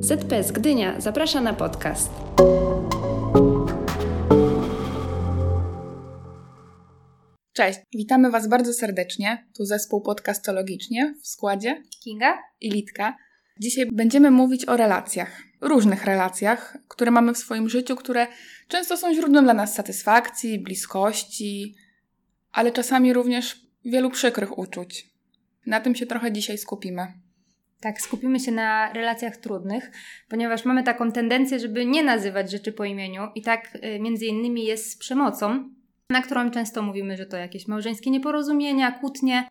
ZPS Gdynia zaprasza na podcast. Cześć, witamy Was bardzo serdecznie. Tu zespół podcastologicznie w składzie Kinga i Litka. Dzisiaj będziemy mówić o relacjach, różnych relacjach, które mamy w swoim życiu, które często są źródłem dla nas satysfakcji, bliskości, ale czasami również wielu przykrych uczuć. Na tym się trochę dzisiaj skupimy. Tak, skupimy się na relacjach trudnych, ponieważ mamy taką tendencję, żeby nie nazywać rzeczy po imieniu i tak y, między innymi jest z przemocą, na którą często mówimy, że to jakieś małżeńskie nieporozumienia, kłótnie.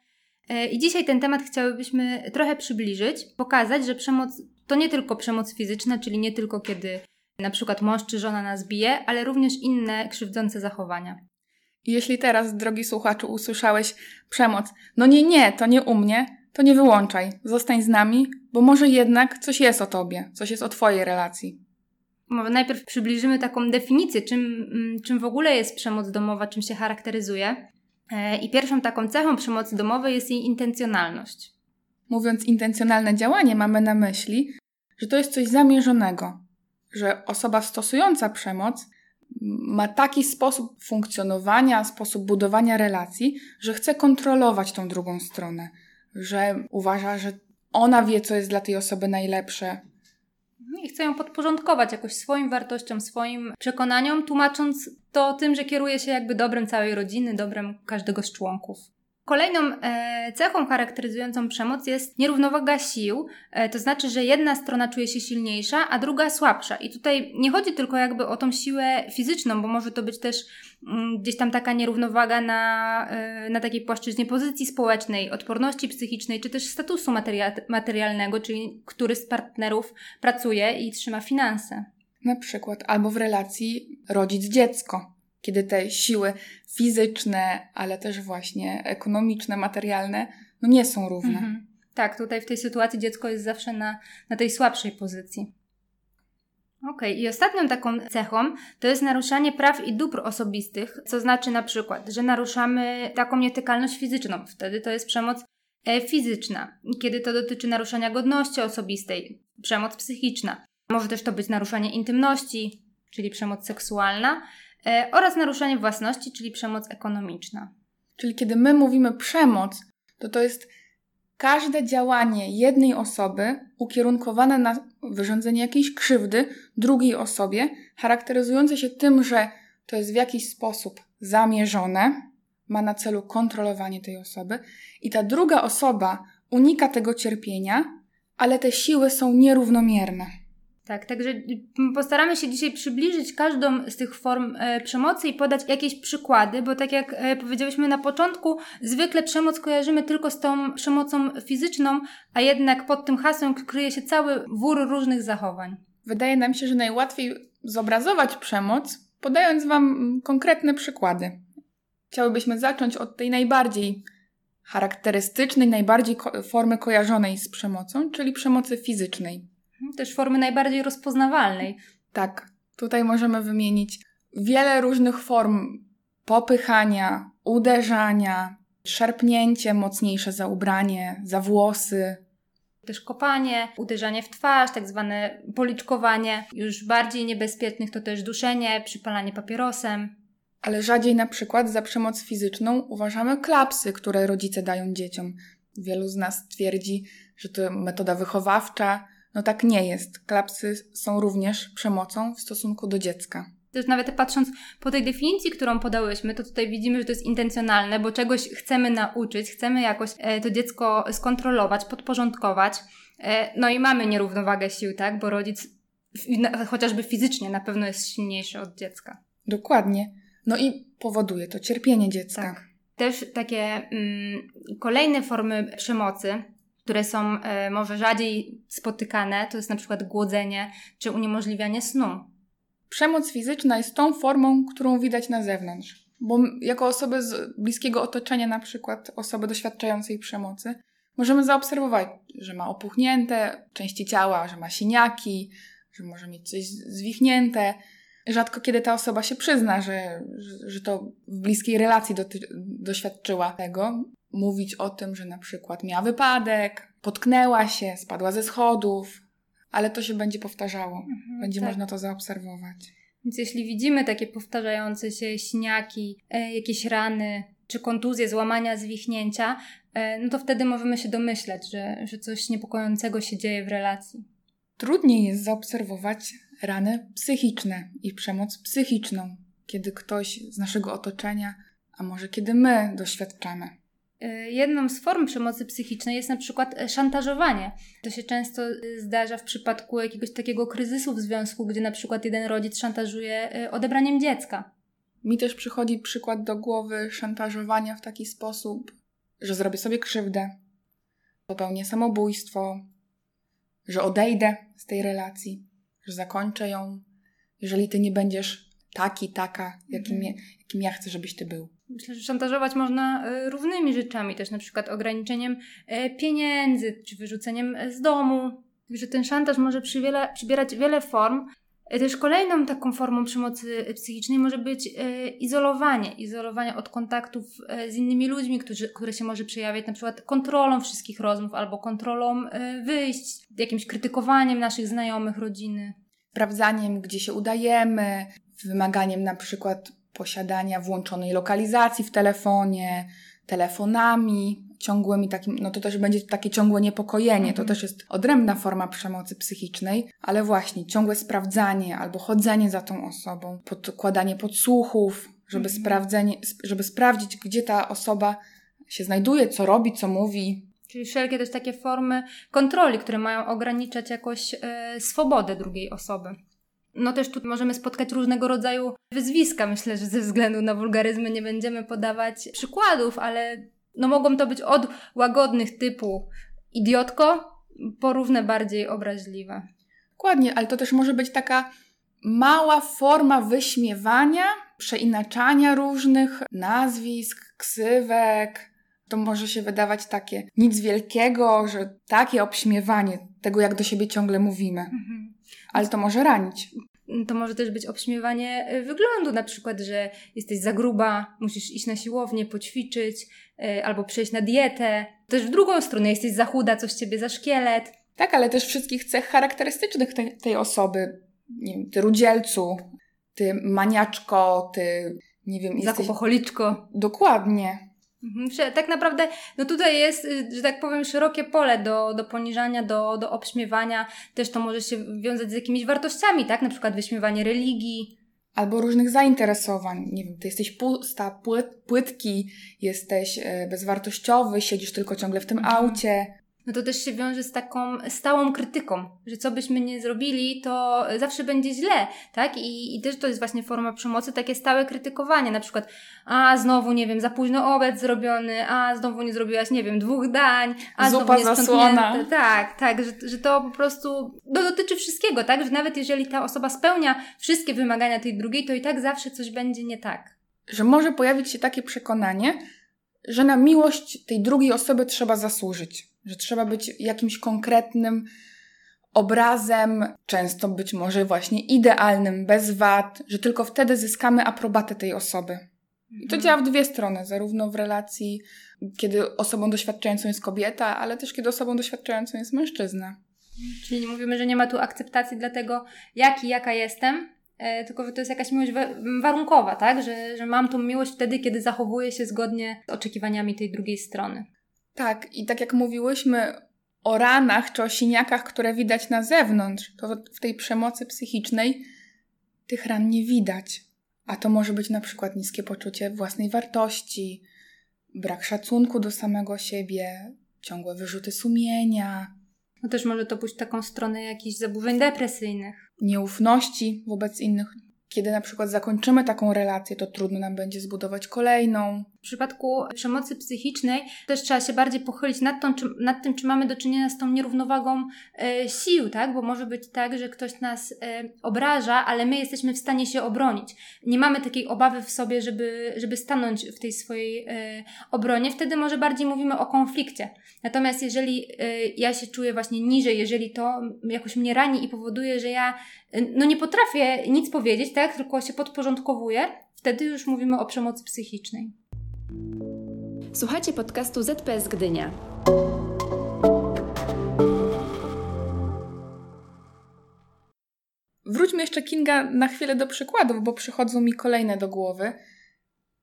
Y, I dzisiaj ten temat chciałybyśmy trochę przybliżyć, pokazać, że przemoc to nie tylko przemoc fizyczna, czyli nie tylko kiedy na przykład mąż czy żona nas bije, ale również inne krzywdzące zachowania. Jeśli teraz, drogi słuchaczu, usłyszałeś przemoc, no nie, nie, to nie u mnie, to nie wyłączaj, zostań z nami, bo może jednak coś jest o tobie, coś jest o twojej relacji. Może najpierw przybliżymy taką definicję, czym, mm, czym w ogóle jest przemoc domowa, czym się charakteryzuje. E, I pierwszą taką cechą przemocy domowej jest jej intencjonalność. Mówiąc intencjonalne działanie, mamy na myśli, że to jest coś zamierzonego, że osoba stosująca przemoc ma taki sposób funkcjonowania, sposób budowania relacji, że chce kontrolować tą drugą stronę, że uważa, że ona wie, co jest dla tej osoby najlepsze. I chce ją podporządkować jakoś swoim wartościom, swoim przekonaniom, tłumacząc to tym, że kieruje się jakby dobrem całej rodziny, dobrem każdego z członków. Kolejną e, cechą charakteryzującą przemoc jest nierównowaga sił, e, to znaczy, że jedna strona czuje się silniejsza, a druga słabsza. I tutaj nie chodzi tylko jakby o tą siłę fizyczną, bo może to być też mm, gdzieś tam taka nierównowaga na, e, na takiej płaszczyźnie pozycji społecznej, odporności psychicznej, czy też statusu materia- materialnego, czyli który z partnerów pracuje i trzyma finanse. Na przykład albo w relacji rodzic-dziecko kiedy te siły fizyczne, ale też właśnie ekonomiczne, materialne, no nie są równe. Mhm. Tak, tutaj w tej sytuacji dziecko jest zawsze na, na tej słabszej pozycji. Okej, okay. i ostatnią taką cechą to jest naruszanie praw i dóbr osobistych, co znaczy na przykład, że naruszamy taką nietykalność fizyczną. Wtedy to jest przemoc e, fizyczna. Kiedy to dotyczy naruszania godności osobistej, przemoc psychiczna. Może też to być naruszanie intymności, czyli przemoc seksualna. E, oraz naruszanie własności, czyli przemoc ekonomiczna. Czyli kiedy my mówimy przemoc, to to jest każde działanie jednej osoby ukierunkowane na wyrządzenie jakiejś krzywdy drugiej osobie, charakteryzujące się tym, że to jest w jakiś sposób zamierzone, ma na celu kontrolowanie tej osoby, i ta druga osoba unika tego cierpienia, ale te siły są nierównomierne. Tak, także postaramy się dzisiaj przybliżyć każdą z tych form e, przemocy i podać jakieś przykłady, bo tak jak e, powiedzieliśmy na początku, zwykle przemoc kojarzymy tylko z tą przemocą fizyczną, a jednak pod tym hasłem kryje się cały wór różnych zachowań. Wydaje nam się, że najłatwiej zobrazować przemoc, podając Wam konkretne przykłady. Chciałybyśmy zacząć od tej najbardziej charakterystycznej, najbardziej ko- formy kojarzonej z przemocą, czyli przemocy fizycznej. Też formy najbardziej rozpoznawalnej. Tak, tutaj możemy wymienić wiele różnych form popychania, uderzania, szarpnięcie mocniejsze za ubranie, za włosy. Też kopanie, uderzanie w twarz, tak zwane policzkowanie. Już bardziej niebezpiecznych to też duszenie, przypalanie papierosem. Ale rzadziej na przykład za przemoc fizyczną uważamy klapsy, które rodzice dają dzieciom. Wielu z nas twierdzi, że to metoda wychowawcza, no tak nie jest. Klapsy są również przemocą w stosunku do dziecka. Też nawet patrząc po tej definicji, którą podałyśmy, to tutaj widzimy, że to jest intencjonalne, bo czegoś chcemy nauczyć, chcemy jakoś e, to dziecko skontrolować, podporządkować. E, no i mamy nierównowagę sił, tak? Bo rodzic chociażby fizycznie na pewno jest silniejszy od dziecka. Dokładnie. No i powoduje to cierpienie dziecka. Tak. Też takie mm, kolejne formy przemocy, które są e, może rzadziej spotykane, to jest na przykład głodzenie czy uniemożliwianie snu. Przemoc fizyczna jest tą formą, którą widać na zewnątrz. Bo jako osoby z bliskiego otoczenia, na przykład osoby doświadczającej przemocy, możemy zaobserwować, że ma opuchnięte części ciała, że ma siniaki, że może mieć coś zwichnięte. Rzadko kiedy ta osoba się przyzna, że, że, że to w bliskiej relacji doświadczyła tego mówić o tym, że na przykład miała wypadek, potknęła się, spadła ze schodów, ale to się będzie powtarzało. Mhm, będzie tak. można to zaobserwować. Więc jeśli widzimy takie powtarzające się siniaki, e, jakieś rany, czy kontuzje, złamania, zwichnięcia, e, no to wtedy możemy się domyślać, że, że coś niepokojącego się dzieje w relacji. Trudniej jest zaobserwować rany psychiczne i przemoc psychiczną, kiedy ktoś z naszego otoczenia, a może kiedy my doświadczamy. E, Jedną z form przemocy psychicznej jest na przykład e, szantażowanie. To się często e, zdarza w przypadku jakiegoś takiego kryzysu w związku, gdzie na przykład jeden rodzic szantażuje odebraniem dziecka. Mi też przychodzi przykład do głowy szantażowania w taki sposób, że zrobię sobie krzywdę, popełnię samobójstwo, że odejdę z tej relacji, że zakończę ją, jeżeli ty nie będziesz taki, taka, jakim, Mhm. ja- jakim ja chcę, żebyś ty był. Myślę, że szantażować można e, różnymi rzeczami, też na przykład ograniczeniem e, pieniędzy, czy wyrzuceniem e, z domu. Także ten szantaż może przybierać wiele form. Też kolejną taką formą przemocy psychicznej może być izolowanie. Izolowanie od kontaktów z innymi ludźmi, którzy, które się może przejawiać na przykład kontrolą wszystkich rozmów albo kontrolą wyjść, jakimś krytykowaniem naszych znajomych, rodziny. Sprawdzaniem, gdzie się udajemy, wymaganiem na przykład posiadania włączonej lokalizacji w telefonie, telefonami, ciągłymi takim, no to też będzie takie ciągłe niepokojenie, to Mhm. też jest odrębna forma przemocy psychicznej, ale właśnie ciągłe sprawdzanie albo chodzenie za tą osobą, podkładanie podsłuchów, żeby, Mhm. sprawdzenie, żeby sprawdzić, gdzie ta osoba się znajduje, co robi, co mówi. Czyli wszelkie też takie formy kontroli, które mają ograniczać jakoś e, swobodę drugiej osoby. No też tu możemy spotkać różnego rodzaju wyzwiska. Myślę, że ze względu na wulgaryzmy nie będziemy podawać przykładów, ale no mogą to być od łagodnych typu idiotko po równe bardziej obraźliwe. Dokładnie, ale to też może być taka mała forma wyśmiewania, przeinaczania różnych nazwisk, ksywek. To może się wydawać takie nic wielkiego, że takie obśmiewanie tego, jak do siebie ciągle mówimy. Ale to może ranić. To może też być obśmiewanie e, wyglądu, na przykład, że jesteś za gruba, musisz iść na siłownię, poćwiczyć, e, albo przejść na dietę. Też w drugą stronę, jesteś za chuda, coś ciebie za szkielet. Tak, ale też wszystkich cech charakterystycznych tej, tej osoby. Nie wiem, ty rudzielcu, ty maniaczko, ty, nie wiem, jesteś... Zakupocholiczko. Dokładnie. Mhm, Tak naprawdę, no tutaj jest, y, że tak powiem, szerokie pole do, do poniżania, do, do obśmiewania. Też to może się wiązać z jakimiś wartościami, tak? Na przykład wyśmiewanie religii. Albo różnych zainteresowań. Nie wiem, ty jesteś pusta, płyt, płytki, jesteś e, bezwartościowy, siedzisz tylko ciągle w tym Mhm. aucie. No to też się wiąże z taką stałą krytyką, że co byśmy nie zrobili, to zawsze będzie źle, tak? I, I też to jest właśnie forma przemocy, takie stałe krytykowanie, na przykład a znowu, nie wiem, za późno obiad zrobiony, a znowu nie zrobiłaś, nie wiem, dwóch dań, a Zupa znowu zasłona. niesprzątnięte. Tak, tak, że, że to po prostu no, dotyczy wszystkiego, tak? Że nawet jeżeli ta osoba spełnia wszystkie wymagania tej drugiej, to i tak zawsze coś będzie nie tak. Że może pojawić się takie przekonanie, że na miłość tej drugiej osoby trzeba zasłużyć. Że trzeba być jakimś konkretnym obrazem, często być może właśnie idealnym, bez wad, że tylko wtedy zyskamy aprobatę tej osoby. I to Mhm. działa w dwie strony, zarówno w relacji, kiedy osobą doświadczającą jest kobieta, ale też kiedy osobą doświadczającą jest mężczyzna. Czyli mówimy, że nie ma tu akceptacji dla tego, jaki, jaka jestem, e, tylko że to jest jakaś miłość wa- warunkowa, tak? Że, że mam tą miłość wtedy, kiedy zachowuję się zgodnie z oczekiwaniami tej drugiej strony. Tak, i tak jak mówiłyśmy o ranach czy o siniakach, które widać na zewnątrz, to w tej przemocy psychicznej tych ran nie widać. A to może być na przykład niskie poczucie własnej wartości, brak szacunku do samego siebie, ciągłe wyrzuty sumienia, No też może to pójść w taką stronę jakichś zaburzeń depresyjnych. nieufności wobec innych. Kiedy na przykład zakończymy taką relację, to trudno nam będzie zbudować kolejną. W przypadku przemocy psychicznej też trzeba się bardziej pochylić nad, tą, czy, nad tym, czy mamy do czynienia z tą nierównowagą e, sił, tak? Bo może być tak, że ktoś nas e, obraża, ale my jesteśmy w stanie się obronić. Nie mamy takiej obawy w sobie, żeby, żeby stanąć w tej swojej e, obronie. Wtedy może bardziej mówimy o konflikcie. Natomiast jeżeli e, ja się czuję właśnie niżej, jeżeli to jakoś mnie rani i powoduje, że ja e, no nie potrafię nic powiedzieć, tak? Tylko się podporządkowuję, wtedy już mówimy o przemocy psychicznej. Słuchacie podcastu ZPS Gdynia. wróćmy jeszcze Kinga na chwilę do przykładów, bo przychodzą mi kolejne do głowy,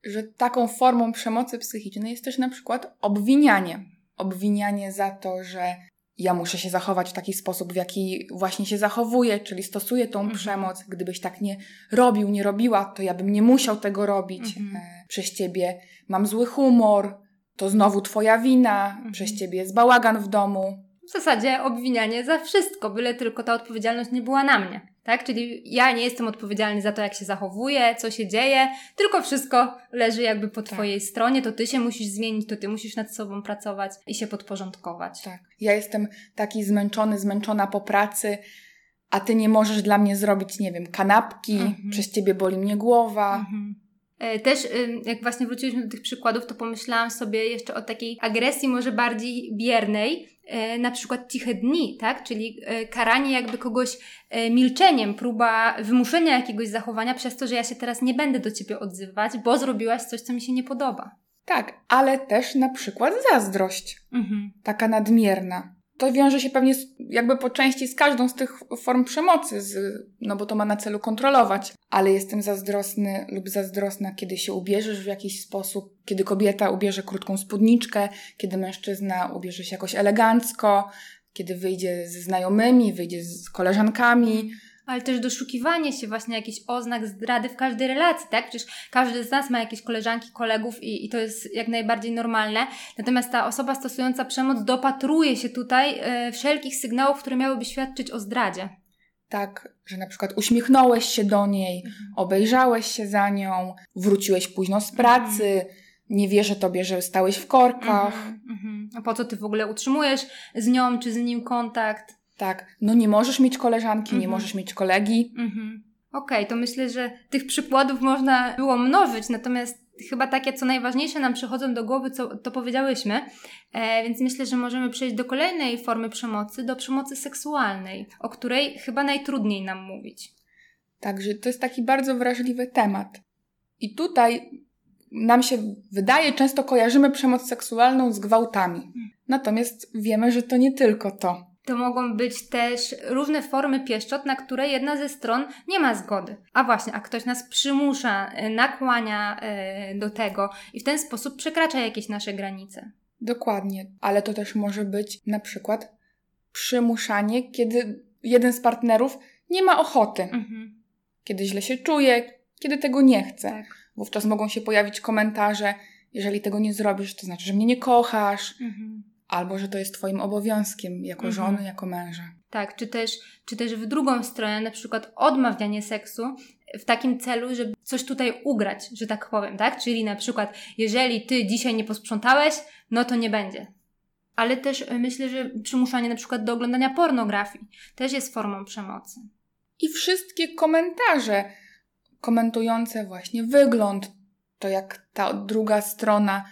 że taką formą przemocy psychicznej jest też na przykład obwinianie. Obwinianie za to, że ja muszę się zachować w taki sposób, w jaki właśnie się zachowuję, czyli stosuję tą Mhm. przemoc. Gdybyś tak nie robił, nie robiła, to ja bym nie musiał tego robić Mhm. e, przez ciebie. Mam zły humor, to znowu twoja wina, Mhm. przez ciebie jest bałagan w domu. W zasadzie obwinianie za wszystko, byle tylko ta odpowiedzialność nie była na mnie. Tak? Czyli ja nie jestem odpowiedzialny za to, jak się zachowuję, co się dzieje, tylko wszystko leży jakby po Tak. twojej stronie, to ty się musisz zmienić, to ty musisz nad sobą pracować i się podporządkować. Tak. Ja jestem taki zmęczony, zmęczona po pracy, a ty nie możesz dla mnie zrobić, nie wiem, kanapki, Mhm. przez ciebie boli mnie głowa. Mhm. E, Też, jak właśnie wróciliśmy do tych przykładów, to pomyślałam sobie jeszcze o takiej agresji może bardziej biernej, e, na przykład ciche dni, tak? Czyli e, karanie jakby kogoś milczeniem, próba wymuszenia jakiegoś zachowania przez to, że ja się teraz nie będę do ciebie odzywać, bo zrobiłaś coś, co mi się nie podoba. Tak, ale też na przykład zazdrość, Mhm. taka nadmierna. To wiąże się pewnie z, jakby po części z każdą z tych form przemocy, z, no bo to ma na celu kontrolować. Ale jestem zazdrosny lub zazdrosna, kiedy się ubierzesz w jakiś sposób, kiedy kobieta ubierze krótką spódniczkę, kiedy mężczyzna ubierze się jakoś elegancko, kiedy wyjdzie ze znajomymi, wyjdzie z koleżankami. Ale też doszukiwanie się właśnie jakichś oznak zdrady w każdej relacji, tak? Przecież każdy z nas ma jakieś koleżanki, kolegów i, i to jest jak najbardziej normalne. Natomiast ta osoba stosująca przemoc dopatruje się tutaj e, wszelkich sygnałów, które miałyby świadczyć o zdradzie. Tak, że na przykład uśmiechnąłeś się do niej, Mhm. obejrzałeś się za nią, wróciłeś późno z pracy, nie wierzę tobie, że stałeś w korkach. Mhm, mhm. A po co ty w ogóle utrzymujesz z nią czy z nim kontakt? Tak, no nie możesz mieć koleżanki, nie Mhm. możesz mieć kolegi. Mhm. Okej, to myślę, że tych przykładów można było mnożyć, natomiast chyba takie, co najważniejsze nam przychodzą do głowy, co to powiedziałyśmy, e, więc myślę, że możemy przejść do kolejnej formy przemocy, do przemocy seksualnej, o której chyba najtrudniej nam mówić. Także to jest taki bardzo wrażliwy temat. I tutaj nam się wydaje, często kojarzymy przemoc seksualną z gwałtami. Natomiast wiemy, że to nie tylko to. To mogą być też różne formy pieszczot, na które jedna ze stron nie ma zgody. A właśnie, a ktoś nas przymusza, e, nakłania e, do tego i w ten sposób przekracza jakieś nasze granice. Dokładnie, ale to też może być na przykład przymuszanie, kiedy jeden z partnerów nie ma ochoty, Mhm. kiedy źle się czuje, kiedy tego nie chce. Tak. Wówczas mogą się pojawić komentarze, jeżeli tego nie zrobisz, to znaczy, że mnie nie kochasz, Mhm. Albo że to jest twoim obowiązkiem jako Mhm. żony, jako męża. Tak, czy też, czy też w drugą stronę, na przykład odmawianie seksu w takim celu, żeby coś tutaj ugrać, że tak powiem, tak? Czyli na przykład, jeżeli ty dzisiaj nie posprzątałeś, no to nie będzie. Ale też y, myślę, że przymuszanie na przykład do oglądania pornografii też jest formą przemocy. I wszystkie komentarze komentujące właśnie wygląd, to jak ta druga strona,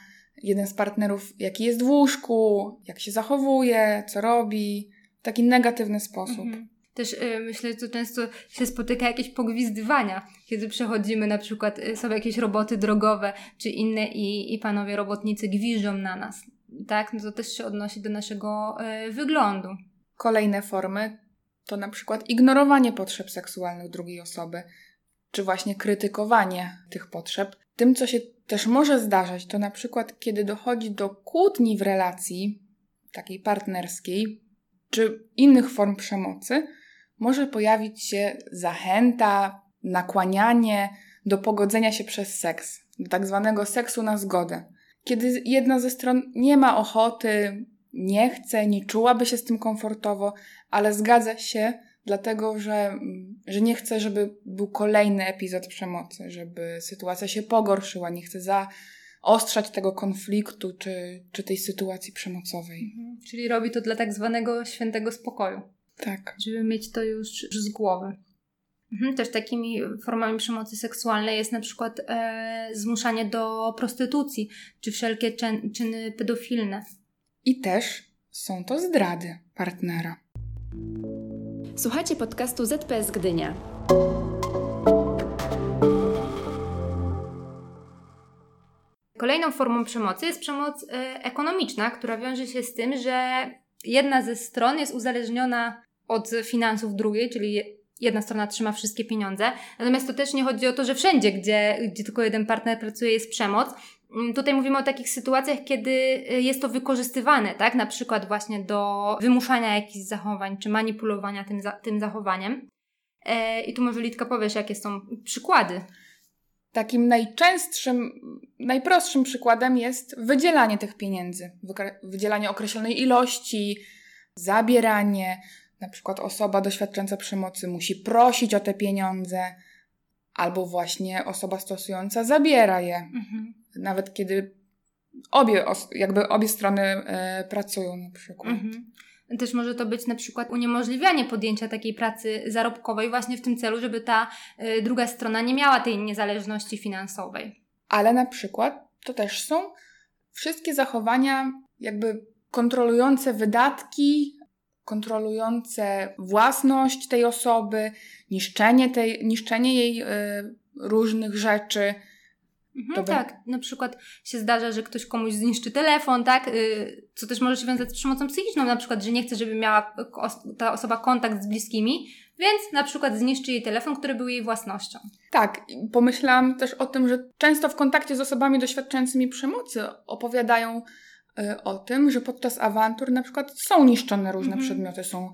jeden z partnerów, jaki jest w łóżku, jak się zachowuje, co robi, w taki negatywny sposób. Mhm. Też y, myślę, że to często się spotyka jakieś pogwizdywania, kiedy przechodzimy na przykład, y, są jakieś roboty drogowe czy inne i, i panowie robotnicy gwiżdżą na nas. Tak, no to też się odnosi do naszego y, wyglądu. Kolejne formy to na przykład ignorowanie potrzeb seksualnych drugiej osoby, czy właśnie krytykowanie tych potrzeb. Tym, co się też może zdarzać, to na przykład kiedy dochodzi do kłótni w relacji takiej partnerskiej, czy innych form przemocy, może pojawić się zachęta, nakłanianie do pogodzenia się przez seks, do tak zwanego seksu na zgodę. Kiedy jedna ze stron nie ma ochoty, nie chce, nie czułaby się z tym komfortowo, ale zgadza się, dlatego że, że nie chce, żeby był kolejny epizod przemocy, żeby sytuacja się pogorszyła, nie chce zaostrzać tego konfliktu czy, czy tej sytuacji przemocowej. Mhm. Czyli robi to dla tak zwanego świętego spokoju, Tak. żeby mieć to już, już z głowy. Mhm. Też takimi formami przemocy seksualnej jest na przykład e, zmuszanie do prostytucji, czy wszelkie czyn, czyny pedofilne. I też są to zdrady partnera. Słuchajcie podcastu ZPS Gdynia. Kolejną formą przemocy jest przemoc e, ekonomiczna, która wiąże się z tym, że jedna ze stron jest uzależniona od finansów drugiej, czyli jedna strona trzyma wszystkie pieniądze. Natomiast to też nie chodzi o to, że wszędzie, gdzie, gdzie tylko jeden partner pracuje, jest przemoc. Mm, tutaj mówimy o takich sytuacjach, kiedy y, jest to wykorzystywane, tak? Na przykład właśnie do wymuszania jakichś zachowań, czy manipulowania tym, za, tym zachowaniem. E, I tu może Litka powiesz, jakie są przykłady. Takim najczęstszym, najprostszym przykładem jest wydzielanie tych pieniędzy. Wydzielanie określonej ilości, zabieranie. Na przykład osoba doświadczająca przemocy musi prosić o te pieniądze, albo właśnie osoba stosująca zabiera je. Mhm. Nawet kiedy obie, jakby obie strony e, pracują na przykład. Mhm. Też może to być na przykład uniemożliwianie podjęcia takiej pracy zarobkowej właśnie w tym celu, żeby ta y, druga strona nie miała tej niezależności finansowej. Ale na przykład to też są wszystkie zachowania jakby kontrolujące wydatki, kontrolujące własność tej osoby, niszczenie, tej, niszczenie jej y, różnych rzeczy Mhm, tak, na przykład się zdarza, że ktoś komuś zniszczy telefon, tak? Y, co też może się wiązać z przemocą psychiczną, na przykład, że nie chce, żeby miała ta osoba kontakt z bliskimi, więc na przykład zniszczy jej telefon, który był jej własnością. Tak, pomyślałam też o tym, że często w kontakcie z osobami doświadczającymi przemocy opowiadają y, o tym, że podczas awantur na przykład są niszczone różne mhm. przedmioty, są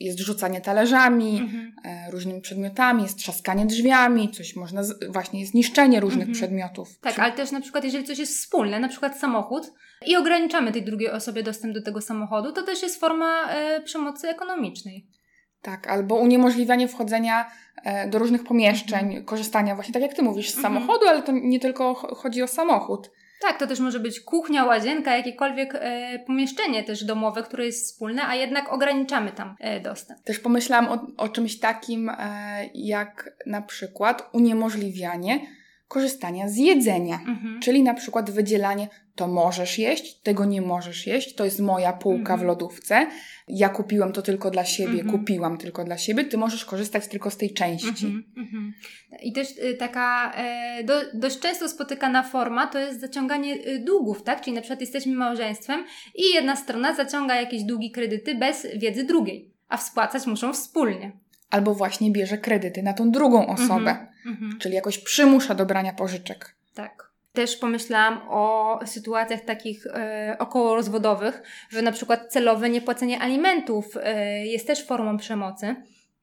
jest rzucanie talerzami, mhm. e, różnymi przedmiotami, jest trzaskanie drzwiami, coś można, z, właśnie jest niszczenie różnych mhm. przedmiotów. Tak, ale też na przykład jeżeli coś jest wspólne, na przykład samochód i ograniczamy tej drugiej osobie dostęp do tego samochodu, to też jest forma e, przemocy ekonomicznej. Tak, albo uniemożliwianie wchodzenia e, do różnych pomieszczeń, mhm. korzystania właśnie tak jak ty mówisz z mhm. samochodu, ale to nie tylko chodzi o samochód. Tak, to też może być kuchnia, łazienka, jakiekolwiek e, pomieszczenie też domowe, które jest wspólne, a jednak ograniczamy tam e, dostęp. Też pomyślałam o, o czymś takim, e, jak na przykład uniemożliwianie korzystania z jedzenia. Mhm. Czyli na przykład wydzielanie, to możesz jeść, tego nie możesz jeść, to jest moja półka mhm. w lodówce, ja kupiłam to tylko dla siebie, mhm. kupiłam tylko dla siebie, ty możesz korzystać tylko z tej części. Mhm, mhm. I też y, taka e, do, dość często spotykana forma to jest zaciąganie y, długów, tak? Czyli na przykład jesteśmy małżeństwem i jedna strona zaciąga jakieś długi kredyty bez wiedzy drugiej, a spłacać muszą wspólnie albo właśnie bierze kredyty na tą drugą osobę, mm-hmm. czyli jakoś przymusza do brania pożyczek. Tak. Też pomyślałam o sytuacjach takich e, okołorozwodowych, że na przykład celowe niepłacenie alimentów e, jest też formą przemocy.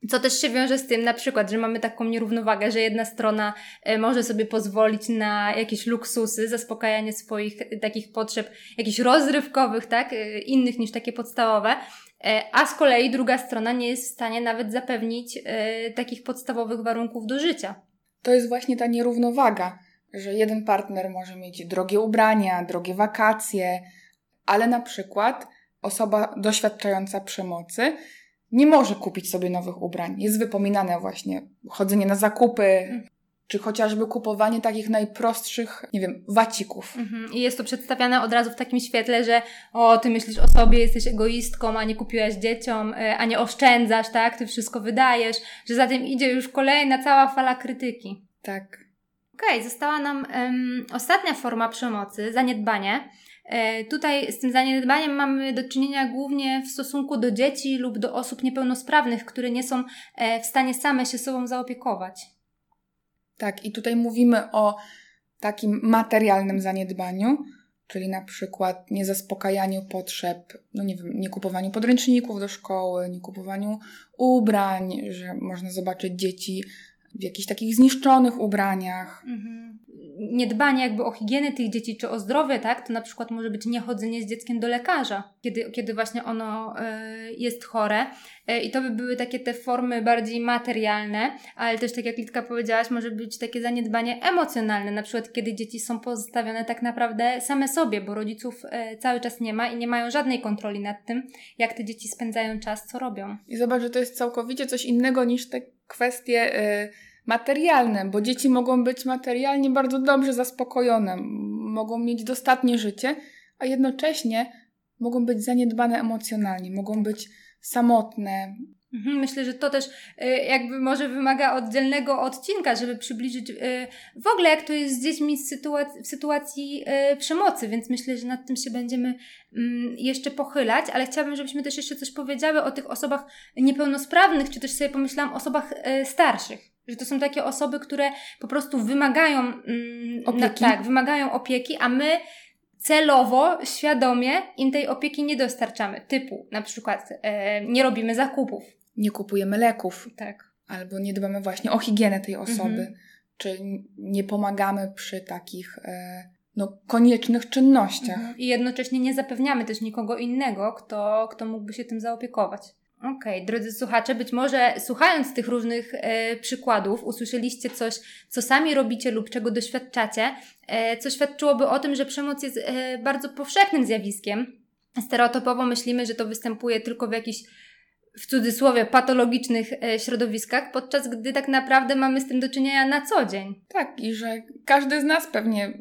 Co też się wiąże z tym, na przykład, że mamy taką nierównowagę, że jedna strona e, może sobie pozwolić na jakieś luksusy, zaspokajanie swoich takich potrzeb, jakichś rozrywkowych, tak, e, innych niż takie podstawowe, a z kolei druga strona nie jest w stanie nawet zapewnić e, takich podstawowych warunków do życia. To jest właśnie ta nierównowaga, że jeden partner może mieć drogie ubrania, drogie wakacje, ale na przykład osoba doświadczająca przemocy nie może kupić sobie nowych ubrań. Jest wypominane właśnie chodzenie na zakupy, mhm czy chociażby kupowanie takich najprostszych, nie wiem, wacików. Mhm. I jest to przedstawiane od razu w takim świetle, że o, ty myślisz o sobie, jesteś egoistką, a nie kupiłaś dzieciom, e, a nie oszczędzasz, tak? Ty wszystko wydajesz, że za tym idzie już kolejna cała fala krytyki. Tak. Okej, okay, została nam um, ostatnia forma przemocy, zaniedbanie. E, tutaj z tym zaniedbaniem mamy do czynienia głównie w stosunku do dzieci lub do osób niepełnosprawnych, które nie są e, w stanie same się sobą zaopiekować. Tak, i tutaj mówimy o takim materialnym zaniedbaniu, czyli na przykład niezaspokajaniu potrzeb, no nie wiem, nie kupowaniu podręczników do szkoły, nie kupowaniu ubrań, że można zobaczyć dzieci w jakichś takich zniszczonych ubraniach. Mhm niedbanie jakby o higienę tych dzieci czy o zdrowie, tak, to na przykład może być niechodzenie z dzieckiem do lekarza, kiedy, kiedy właśnie ono y, jest chore. Y, I to by były takie te formy bardziej materialne, ale też tak jak Litka powiedziałaś, może być takie zaniedbanie emocjonalne, na przykład kiedy dzieci są pozostawione tak naprawdę same sobie, bo rodziców y, cały czas nie ma i nie mają żadnej kontroli nad tym, jak te dzieci spędzają czas, co robią. I zobacz, że to jest całkowicie coś innego niż te kwestie materialne, bo dzieci mogą być materialnie bardzo dobrze zaspokojone, mogą mieć dostatnie życie, a jednocześnie mogą być zaniedbane emocjonalnie, mogą być samotne, Mhm, myślę, że to też y, jakby może wymaga oddzielnego odcinka, żeby przybliżyć y, w ogóle jak to jest z dziećmi w sytuacji, y, przemocy, więc myślę, że nad tym się będziemy mm, jeszcze pochylać, ale chciałabym, żebyśmy też jeszcze coś powiedziały o tych osobach niepełnosprawnych, czy też sobie pomyślałam o osobach starszych. Że to są takie osoby, które po prostu wymagają mm, opieki. Na, tak, wymagają opieki, a my celowo, świadomie im tej opieki nie dostarczamy. Typu na przykład e, nie robimy zakupów. Nie kupujemy leków. Tak. Albo nie dbamy właśnie o higienę tej osoby. Mhm. Czy nie pomagamy przy takich e, no, koniecznych czynnościach. Mhm. I jednocześnie nie zapewniamy też nikogo innego, kto, kto mógłby się tym zaopiekować. Okej, okay. drodzy słuchacze, być może słuchając tych różnych e, przykładów, usłyszeliście coś, co sami robicie lub czego doświadczacie, e, co świadczyłoby o tym, że przemoc jest e, bardzo powszechnym zjawiskiem. Stereotypowo myślimy, że to występuje tylko w jakichś w cudzysłowie patologicznych e, środowiskach, podczas gdy tak naprawdę mamy z tym do czynienia na co dzień. Tak, i że każdy z nas pewnie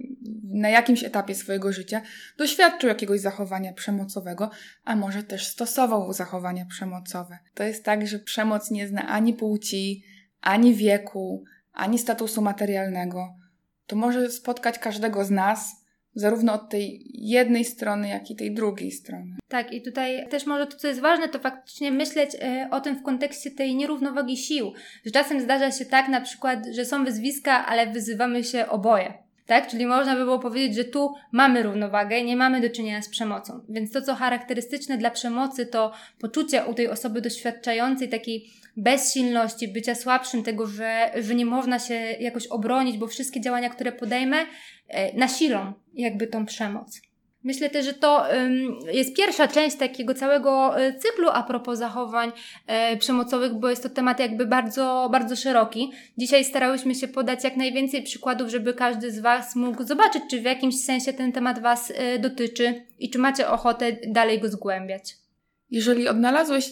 na jakimś etapie swojego życia doświadczył jakiegoś zachowania przemocowego, a może też stosował zachowania przemocowe. To jest tak, że przemoc nie zna ani płci, ani wieku, ani statusu materialnego. To może spotkać każdego z nas zarówno od tej jednej strony, jak i tej drugiej strony. Tak, i tutaj też może to, co jest ważne, to faktycznie myśleć y, o tym w kontekście tej nierównowagi sił. Że czasem zdarza się tak na przykład, że są wyzwiska, ale wyzywamy się oboje. Tak? Czyli można by było powiedzieć, że tu mamy równowagę, nie mamy do czynienia z przemocą. Więc to, co charakterystyczne dla przemocy, to poczucie u tej osoby doświadczającej takiej bezsilności, bycia słabszym, tego, że, że nie można się jakoś obronić, bo wszystkie działania, które podejmę, e, nasilą jakby tą przemoc. Myślę też, że to jest pierwsza część takiego całego e, cyklu a propos zachowań e, przemocowych, bo jest to temat jakby bardzo, bardzo szeroki. Dzisiaj starałyśmy się podać jak najwięcej przykładów, żeby każdy z Was mógł zobaczyć, czy w jakimś sensie ten temat Was dotyczy i czy macie ochotę dalej go zgłębiać. Jeżeli odnalazłeś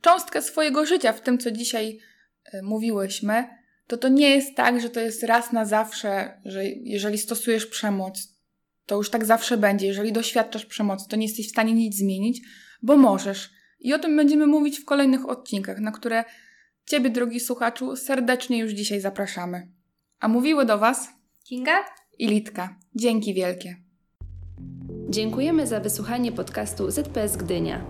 cząstkę swojego życia w tym, co dzisiaj y, mówiłyśmy, to to nie jest tak, że to jest raz na zawsze, że jeżeli stosujesz przemoc, to już tak zawsze będzie. Jeżeli doświadczasz przemocy, to nie jesteś w stanie nic zmienić, bo możesz. I o tym będziemy mówić w kolejnych odcinkach, na które Ciebie, drogi słuchaczu, serdecznie już dzisiaj zapraszamy. A mówiły do Was Kinga i Litka. Dzięki wielkie. Dziękujemy za wysłuchanie podcastu ZPS Gdynia.